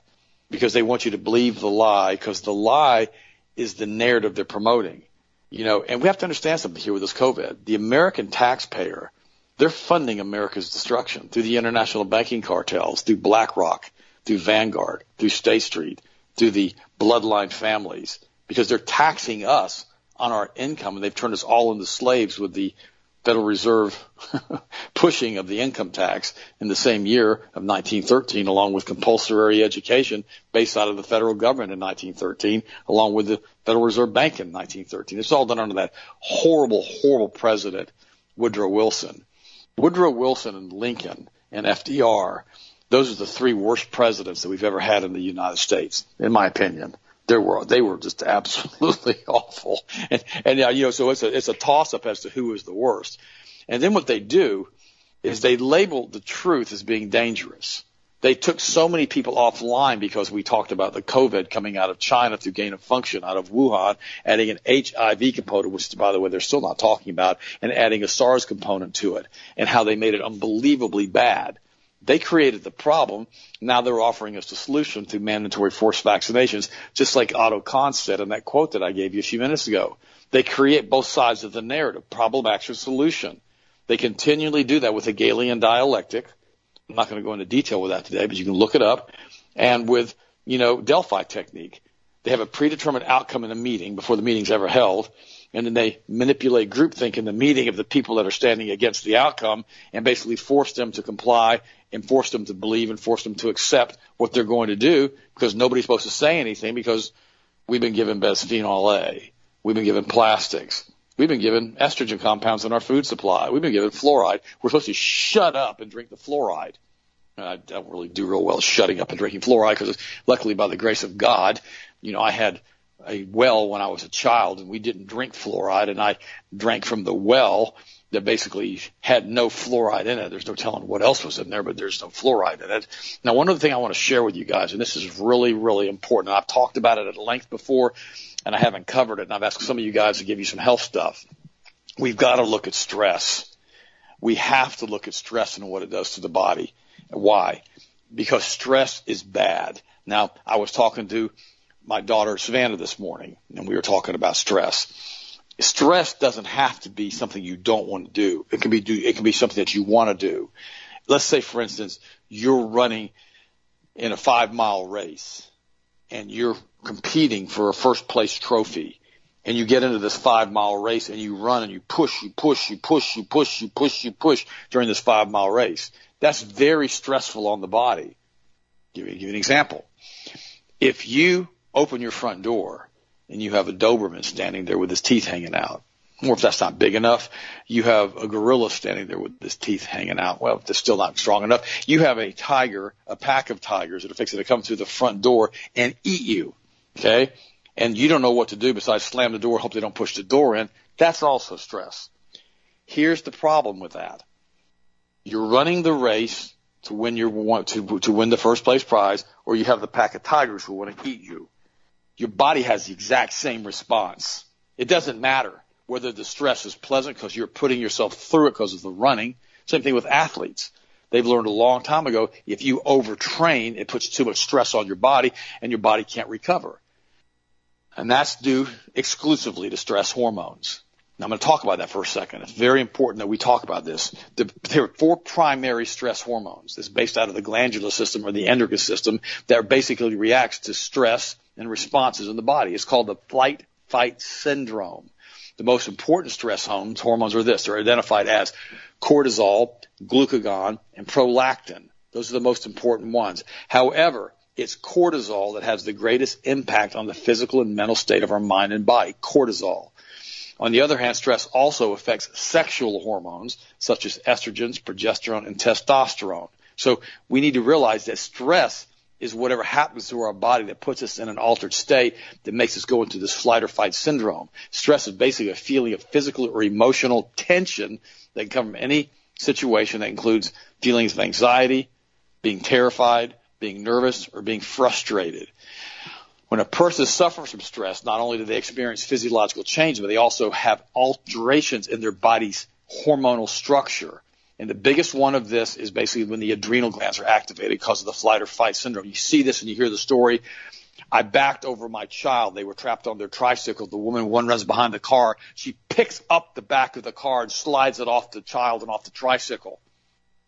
because they want you to believe the lie because the lie is the narrative they're promoting. You know, and we have to understand something here with this COVID. The American taxpayer, they're funding America's destruction through the international banking cartels, through BlackRock, through Vanguard, through State Street, through the bloodline families because they're taxing us on our income and they've turned us all into slaves with the Federal Reserve <laughs> pushing of the income tax in the same year of 1913, along with compulsory education based out of the federal government in 1913, along with the Federal Reserve Bank in 1913. It's all done under that horrible, horrible president, Woodrow Wilson. Woodrow Wilson and Lincoln and FDR, those are the three worst presidents that we've ever had in the United States, in my opinion they were they were just <laughs> absolutely awful. And and uh, you know, so it's a it's a toss up as to who is the worst. And then what they do is they label the truth as being dangerous. They took so many people offline because we talked about the COVID coming out of China through gain of function out of Wuhan, adding an HIV component, which by the way they're still not talking about, and adding a SARS component to it, and how they made it unbelievably bad. They created the problem. Now they're offering us the solution through mandatory forced vaccinations, just like Otto Kahn said in that quote that I gave you a few minutes ago. They create both sides of the narrative, problem, action, solution. They continually do that with Hegelian dialectic. I'm not going to go into detail with that today, but you can look it up. And with, you know, Delphi technique. They have a predetermined outcome in a meeting before the meeting's ever held and then they manipulate groupthink in the meeting of the people that are standing against the outcome and basically force them to comply and force them to believe and force them to accept what they're going to do because nobody's supposed to say anything because we've been given best bisphenol A. We've been given plastics. We've been given estrogen compounds in our food supply. We've been given fluoride. We're supposed to shut up and drink the fluoride. I don't really do real well shutting up and drinking fluoride because luckily by the grace of God, you know, I had a well when I was a child and we didn't drink fluoride and I drank from the well that basically had no fluoride in it. There's no telling what else was in there, but there's no fluoride in it. Now, one other thing I want to share with you guys, and this is really, really important. I've talked about it at length before and I haven't covered it and I've asked some of you guys to give you some health stuff. We've got to look at stress. We have to look at stress and what it does to the body. Why? Because stress is bad. Now, I was talking to my daughter Savannah this morning, and we were talking about stress. Stress doesn't have to be something you don't want to do. It can be do, it can be something that you want to do. Let's say, for instance, you're running in a five mile race and you're competing for a first place trophy and you get into this five mile race and you run and you push, you push, you push, you push, you push, you push during this five mile race. That's very stressful on the body. Give you, give you an example. If you open your front door and you have a Doberman standing there with his teeth hanging out. Or if that's not big enough, you have a gorilla standing there with his teeth hanging out. Well, if they're still not strong enough, you have a tiger, a pack of tigers that are fixing to come through the front door and eat you. Okay? And you don't know what to do besides slam the door, hope they don't push the door in. That's also stress. Here's the problem with that. You're running the race to win your to to win the first place prize, or you have the pack of tigers who want to eat you your body has the exact same response. It doesn't matter whether the stress is pleasant because you're putting yourself through it because of the running. Same thing with athletes. They've learned a long time ago if you overtrain, it puts too much stress on your body and your body can't recover. And that's due exclusively to stress hormones. Now I'm going to talk about that for a second. It's very important that we talk about this. there are four primary stress hormones. Is based out of the glandular system or the endocrine system that basically reacts to stress and responses in the body. It's called the flight fight syndrome. The most important stress hormones, hormones are this. They're identified as cortisol, glucagon, and prolactin. Those are the most important ones. However, it's cortisol that has the greatest impact on the physical and mental state of our mind and body. Cortisol. On the other hand, stress also affects sexual hormones such as estrogens, progesterone, and testosterone. So we need to realize that stress is whatever happens to our body that puts us in an altered state that makes us go into this flight or fight syndrome. Stress is basically a feeling of physical or emotional tension that can come from any situation that includes feelings of anxiety, being terrified, being nervous, or being frustrated. When a person suffers from stress, not only do they experience physiological change, but they also have alterations in their body's hormonal structure. And the biggest one of this is basically when the adrenal glands are activated because of the flight or fight syndrome. You see this and you hear the story. I backed over my child. They were trapped on their tricycle. The woman, one runs behind the car. She picks up the back of the car and slides it off the child and off the tricycle.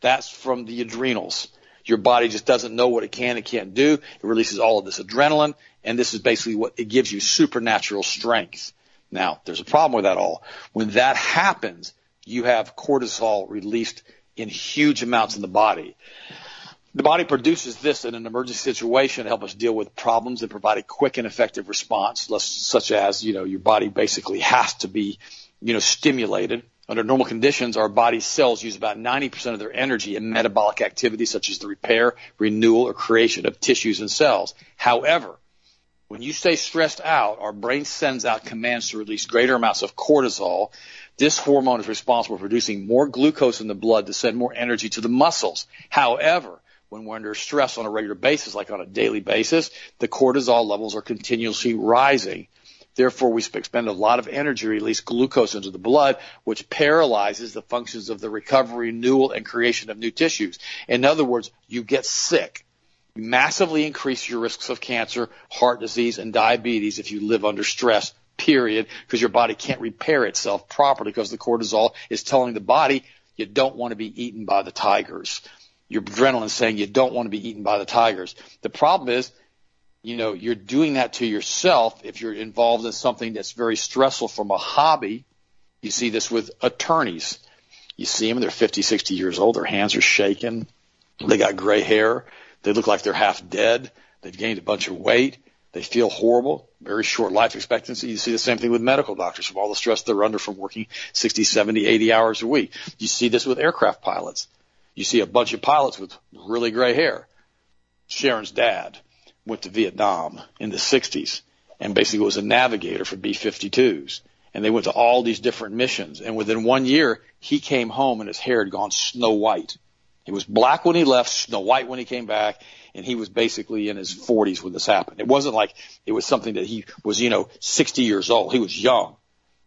That's from the adrenals. Your body just doesn't know what it can and can't do. It releases all of this adrenaline, and this is basically what it gives you supernatural strength. Now, there's a problem with that all. When that happens, you have cortisol released in huge amounts in the body. The body produces this in an emergency situation to help us deal with problems and provide a quick and effective response, such as, you know, your body basically has to be, you know, stimulated. Under normal conditions, our body cells use about 90% of their energy in metabolic activities such as the repair, renewal, or creation of tissues and cells. However, when you stay stressed out, our brain sends out commands to release greater amounts of cortisol this hormone is responsible for producing more glucose in the blood to send more energy to the muscles. However, when we're under stress on a regular basis, like on a daily basis, the cortisol levels are continuously rising. Therefore, we expend a lot of energy release glucose into the blood, which paralyzes the functions of the recovery, renewal, and creation of new tissues. In other words, you get sick. You massively increase your risks of cancer, heart disease, and diabetes if you live under stress period, because your body can't repair itself properly because the cortisol is telling the body you don't want to be eaten by the tigers. Your adrenaline is saying you don't want to be eaten by the tigers. The problem is you know, you're doing that to yourself if you're involved in something that's very stressful from a hobby. You see this with attorneys. You see them, they're 50, 60 years old. Their hands are shaking. They got gray hair. They look like they're half dead. They've gained a bunch of weight. They feel horrible, very short life expectancy. You see the same thing with medical doctors from all the stress they're under from working 60, 70, 80 hours a week. You see this with aircraft pilots. You see a bunch of pilots with really gray hair. Sharon's dad went to Vietnam in the 60s and basically was a navigator for B-52s. And they went to all these different missions. And within one year, he came home and his hair had gone snow white. He was black when he left, snow white when he came back, and he was basically in his 40s when this happened. It wasn't like it was something that he was, you know, 60 years old. He was young.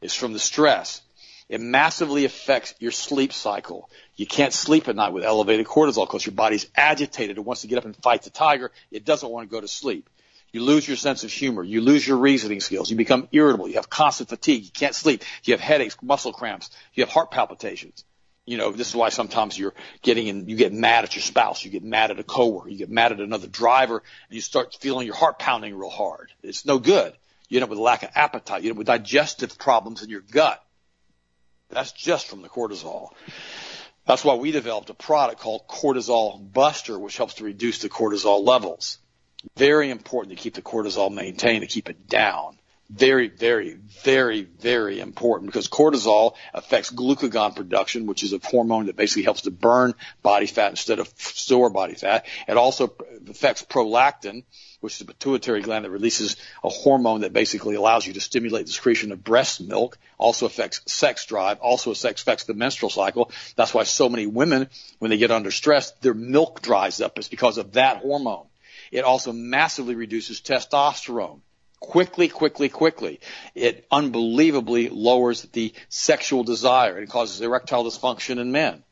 It's from the stress. It massively affects your sleep cycle. You can't sleep at night with elevated cortisol because your body's agitated. It wants to get up and fight the tiger. It doesn't want to go to sleep. You lose your sense of humor. You lose your reasoning skills. You become irritable. You have constant fatigue. You can't sleep. You have headaches, muscle cramps. You have heart palpitations you know, this is why sometimes you're getting in, you get mad at your spouse, you get mad at a coworker, you get mad at another driver, and you start feeling your heart pounding real hard. It's no good. You end up with a lack of appetite. You end up with digestive problems in your gut. That's just from the cortisol. That's why we developed a product called Cortisol Buster, which helps to reduce the cortisol levels. Very important to keep the cortisol maintained, to keep it down very, very, very, very important because cortisol affects glucagon production, which is a hormone that basically helps to burn body fat instead of store body fat. It also affects prolactin, which is a pituitary gland that releases a hormone that basically allows you to stimulate the secretion of breast milk. Also affects sex drive. Also affects the menstrual cycle. That's why so many women, when they get under stress, their milk dries up. It's because of that hormone. It also massively reduces testosterone quickly, quickly, quickly. It unbelievably lowers the sexual desire. It causes erectile dysfunction in men.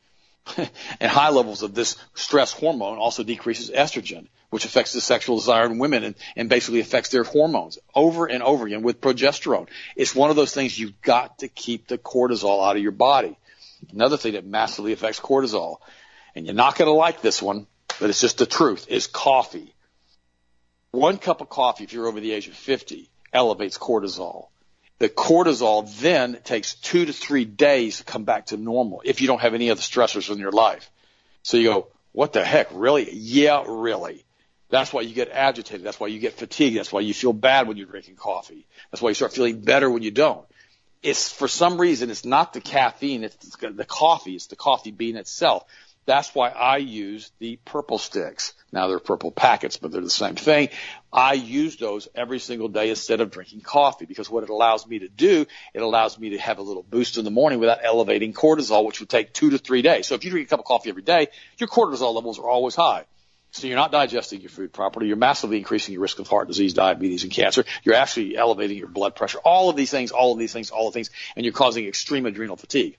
<laughs> and high levels of this stress hormone also decreases estrogen, which affects the sexual desire in women and, and basically affects their hormones over and over again with progesterone. It's one of those things you've got to keep the cortisol out of your body. Another thing that massively affects cortisol, and you're not going to like this one, but it's just the truth, is coffee. One cup of coffee, if you're over the age of 50, elevates cortisol. The cortisol then takes two to three days to come back to normal if you don't have any other stressors in your life. So you go, what the heck? Really? Yeah, really. That's why you get agitated. That's why you get fatigued. That's why you feel bad when you're drinking coffee. That's why you start feeling better when you don't. It's for some reason, it's not the caffeine. It's the coffee. It's the coffee bean itself. That's why I use the purple sticks. Now they're purple packets, but they're the same thing. I use those every single day instead of drinking coffee because what it allows me to do, it allows me to have a little boost in the morning without elevating cortisol, which would take two to three days. So if you drink a cup of coffee every day, your cortisol levels are always high. So you're not digesting your food properly. You're massively increasing your risk of heart disease, diabetes, and cancer. You're actually elevating your blood pressure. All of these things, all of these things, all of these things, and you're causing extreme adrenal fatigue.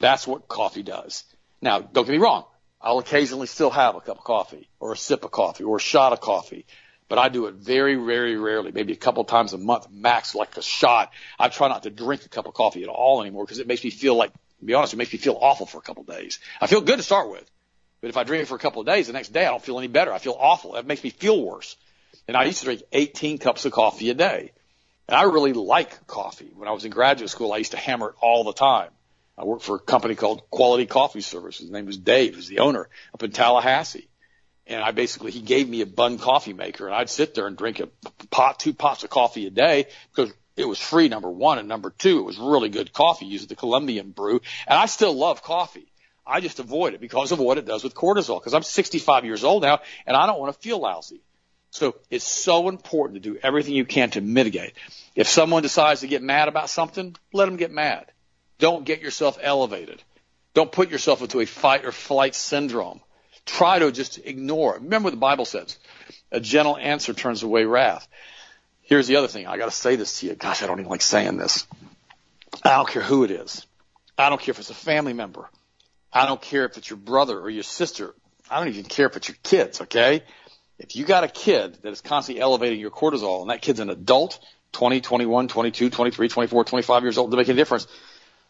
That's what coffee does. Now, don't get me wrong. I'll occasionally still have a cup of coffee or a sip of coffee or a shot of coffee, but I do it very, very rarely, maybe a couple times a month max, like a shot. I try not to drink a cup of coffee at all anymore because it makes me feel like, to be honest, it makes me feel awful for a couple of days. I feel good to start with, but if I drink it for a couple of days, the next day I don't feel any better. I feel awful. It makes me feel worse. And I used to drink 18 cups of coffee a day. And I really like coffee. When I was in graduate school, I used to hammer it all the time. I worked for a company called Quality Coffee Services. His name was Dave, who's the owner up in Tallahassee. And I basically, he gave me a Bunn coffee maker and I'd sit there and drink a pot, two pots of coffee a day because it was free, number one. And number two, it was really good coffee using the Colombian brew. And I still love coffee. I just avoid it because of what it does with cortisol because I'm 65 years old now and I don't want to feel lousy. So it's so important to do everything you can to mitigate. If someone decides to get mad about something, let them get mad. Don't get yourself elevated. Don't put yourself into a fight or flight syndrome. Try to just ignore. Remember what the Bible says. A gentle answer turns away wrath. Here's the other thing. I got to say this to you. Gosh, I don't even like saying this. I don't care who it is. I don't care if it's a family member. I don't care if it's your brother or your sister. I don't even care if it's your kids, okay? If you got a kid that is constantly elevating your cortisol and that kid's an adult, 20, 21, 22, 23, 24, 25 years old, to make a difference,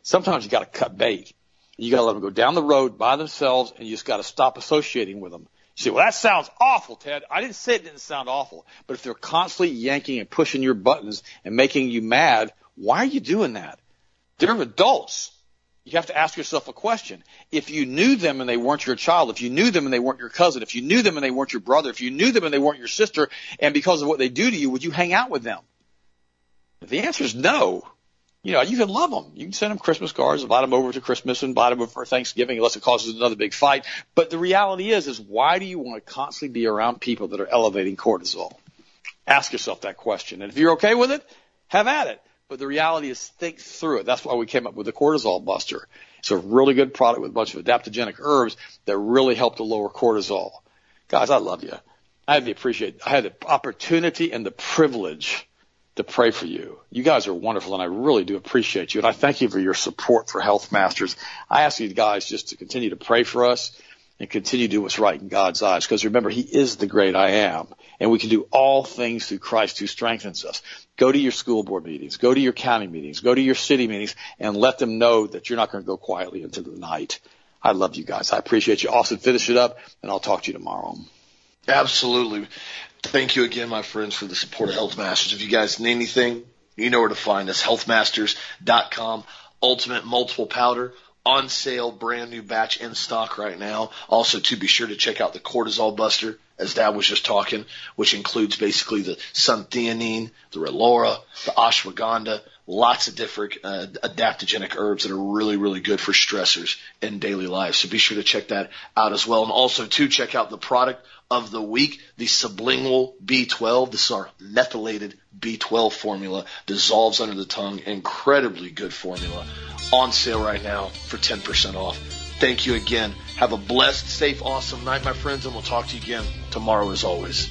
sometimes you got to cut bait. You got to let them go down the road by themselves, and you just got to stop associating with them. You say, well, that sounds awful, Ted. I didn't say it didn't sound awful, but if they're constantly yanking and pushing your buttons and making you mad, why are you doing that? They're adults. You have to ask yourself a question. If you knew them and they weren't your child, if you knew them and they weren't your cousin, if you knew them and they weren't your brother, if you knew them and they weren't your sister, and because of what they do to you, would you hang out with them? If the answer is no, you know, you can love them. You can send them Christmas cards, invite them over to Christmas, and invite them over for Thanksgiving, unless it causes another big fight. But the reality is, is why do you want to constantly be around people that are elevating cortisol? Ask yourself that question. And if you're okay with it, have at it. But the reality is think through it. That's why we came up with the cortisol buster. It's a really good product with a bunch of adaptogenic herbs that really help to lower cortisol. Guys, I love you. I had the appreciate, I had the opportunity and the privilege to pray for you. You guys are wonderful and I really do appreciate you. And I thank you for your support for Health Masters. I ask you guys just to continue to pray for us and continue to do what's right in God's eyes. Because remember, He is the great I am. And we can do all things through Christ who strengthens us. Go to your school board meetings, go to your county meetings, go to your city meetings, and let them know that you're not going to go quietly into the night. I love you guys. I appreciate you. Austin, finish it up, and I'll talk to you tomorrow. Absolutely. Thank you again, my friends, for the support of Health Masters. If you guys need anything, you know where to find us. Healthmasters.com. Ultimate multiple powder on sale, brand new batch in stock right now. Also, to be sure to check out the cortisol buster, as Dad was just talking, which includes basically the suntheanine, the relora, the ashwagandha, lots of different uh, adaptogenic herbs that are really, really good for stressors in daily life. So be sure to check that out as well. And also, to check out the product of the week, the sublingual B12. This is our methylated B12 formula, dissolves under the tongue, incredibly good formula. On sale right now for 10% off. Thank you again. Have a blessed, safe, awesome night, my friends, and we'll talk to you again tomorrow as always.